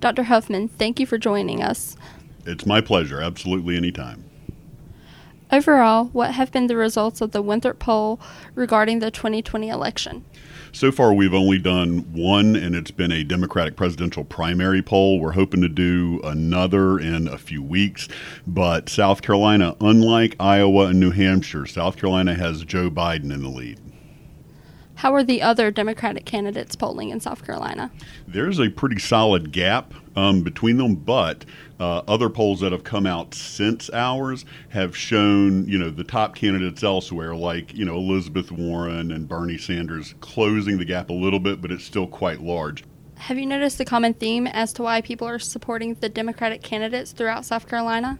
Dr. Huffman, thank you for joining us. It's my pleasure. Absolutely anytime. Overall, what have been the results of the Winthrop poll regarding the 2020 election? So far, we've only done one, and it's been a Democratic presidential primary poll. We're hoping to do another in a few weeks. But South Carolina, unlike Iowa and New Hampshire, South Carolina has Joe Biden in the lead. How are the other Democratic candidates polling in South Carolina? There's a pretty solid gap um, between them, but uh, other polls that have come out since ours have shown, you know, the top candidates elsewhere, like you know Elizabeth Warren and Bernie Sanders, closing the gap a little bit, but it's still quite large. Have you noticed a common theme as to why people are supporting the Democratic candidates throughout South Carolina?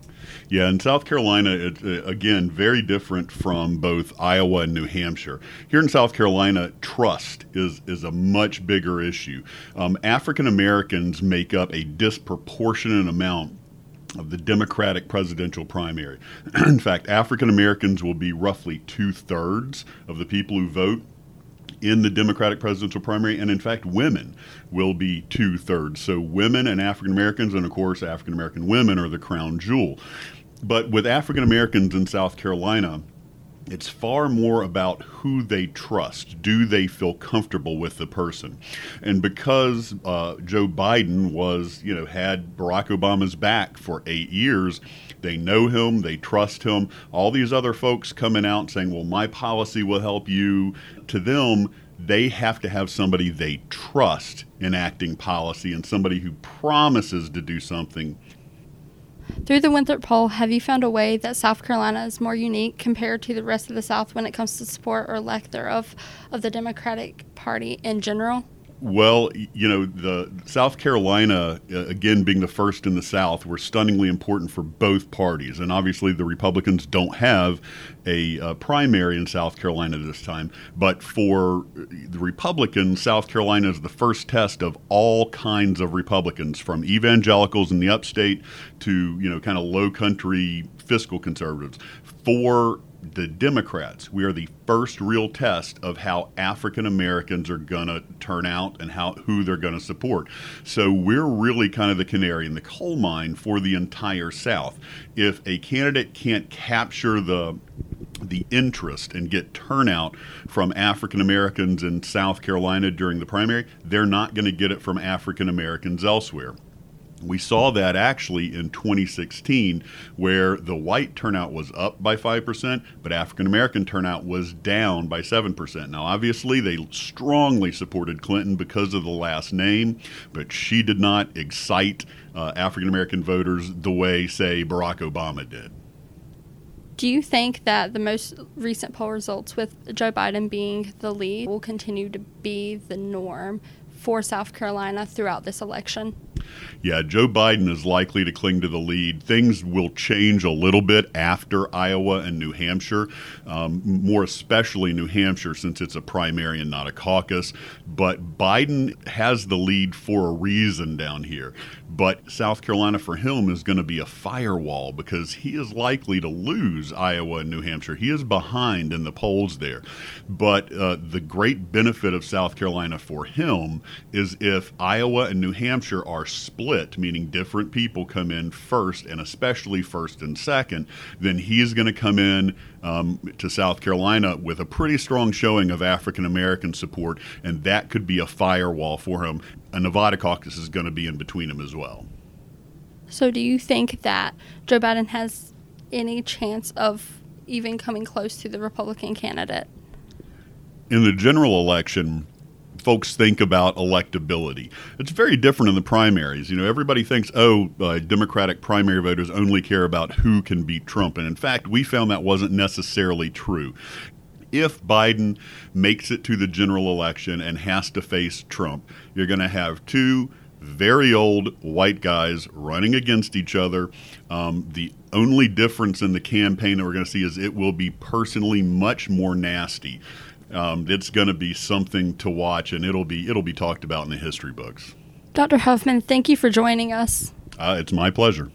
Yeah, in South Carolina, it, uh, again, very different from both Iowa and New Hampshire. Here in South Carolina, trust is, is a much bigger issue. Um, African Americans make up a disproportionate amount of the Democratic presidential primary. in fact, African Americans will be roughly two thirds of the people who vote in the Democratic presidential primary, and in fact, women will be two thirds. So, women and African Americans, and of course, African American women are the crown jewel. But with African Americans in South Carolina, it's far more about who they trust. Do they feel comfortable with the person? And because uh, Joe Biden was, you know, had Barack Obama's back for eight years, they know him, they trust him. All these other folks coming out saying, well, my policy will help you. To them, they have to have somebody they trust enacting policy and somebody who promises to do something through the Winthrop poll, have you found a way that South Carolina is more unique compared to the rest of the South when it comes to support or lack thereof of the Democratic Party in general? Well, you know, the South Carolina, uh, again being the first in the South, were stunningly important for both parties. And obviously, the Republicans don't have a uh, primary in South Carolina this time. But for the Republicans, South Carolina is the first test of all kinds of Republicans, from evangelicals in the upstate to, you know, kind of low country fiscal conservatives. For the Democrats, we are the first real test of how African Americans are going to turn out and how who they're going to support. So we're really kind of the canary in the coal mine for the entire South. If a candidate can't capture the the interest and get turnout from African Americans in South Carolina during the primary, they're not going to get it from African Americans elsewhere. We saw that actually in 2016, where the white turnout was up by 5%, but African American turnout was down by 7%. Now, obviously, they strongly supported Clinton because of the last name, but she did not excite uh, African American voters the way, say, Barack Obama did. Do you think that the most recent poll results with Joe Biden being the lead will continue to be the norm for South Carolina throughout this election? Yeah, Joe Biden is likely to cling to the lead. Things will change a little bit after Iowa and New Hampshire, um, more especially New Hampshire since it's a primary and not a caucus. But Biden has the lead for a reason down here. But South Carolina for him is going to be a firewall because he is likely to lose Iowa and New Hampshire. He is behind in the polls there. But uh, the great benefit of South Carolina for him is if Iowa and New Hampshire are split, meaning different people come in first and especially first and second, then he's going to come in um, to South Carolina with a pretty strong showing of African American support, and that could be a firewall for him. A Nevada caucus is going to be in between him as well. So, do you think that Joe Biden has any chance of even coming close to the Republican candidate? In the general election, folks think about electability. It's very different in the primaries. You know, everybody thinks, oh, uh, Democratic primary voters only care about who can beat Trump. And in fact, we found that wasn't necessarily true. If Biden makes it to the general election and has to face Trump, you're going to have two very old white guys running against each other. Um, the only difference in the campaign that we're going to see is it will be personally much more nasty um, it's going to be something to watch, and it'll be it'll be talked about in the history books. Dr. Huffman, thank you for joining us. Uh, it's my pleasure.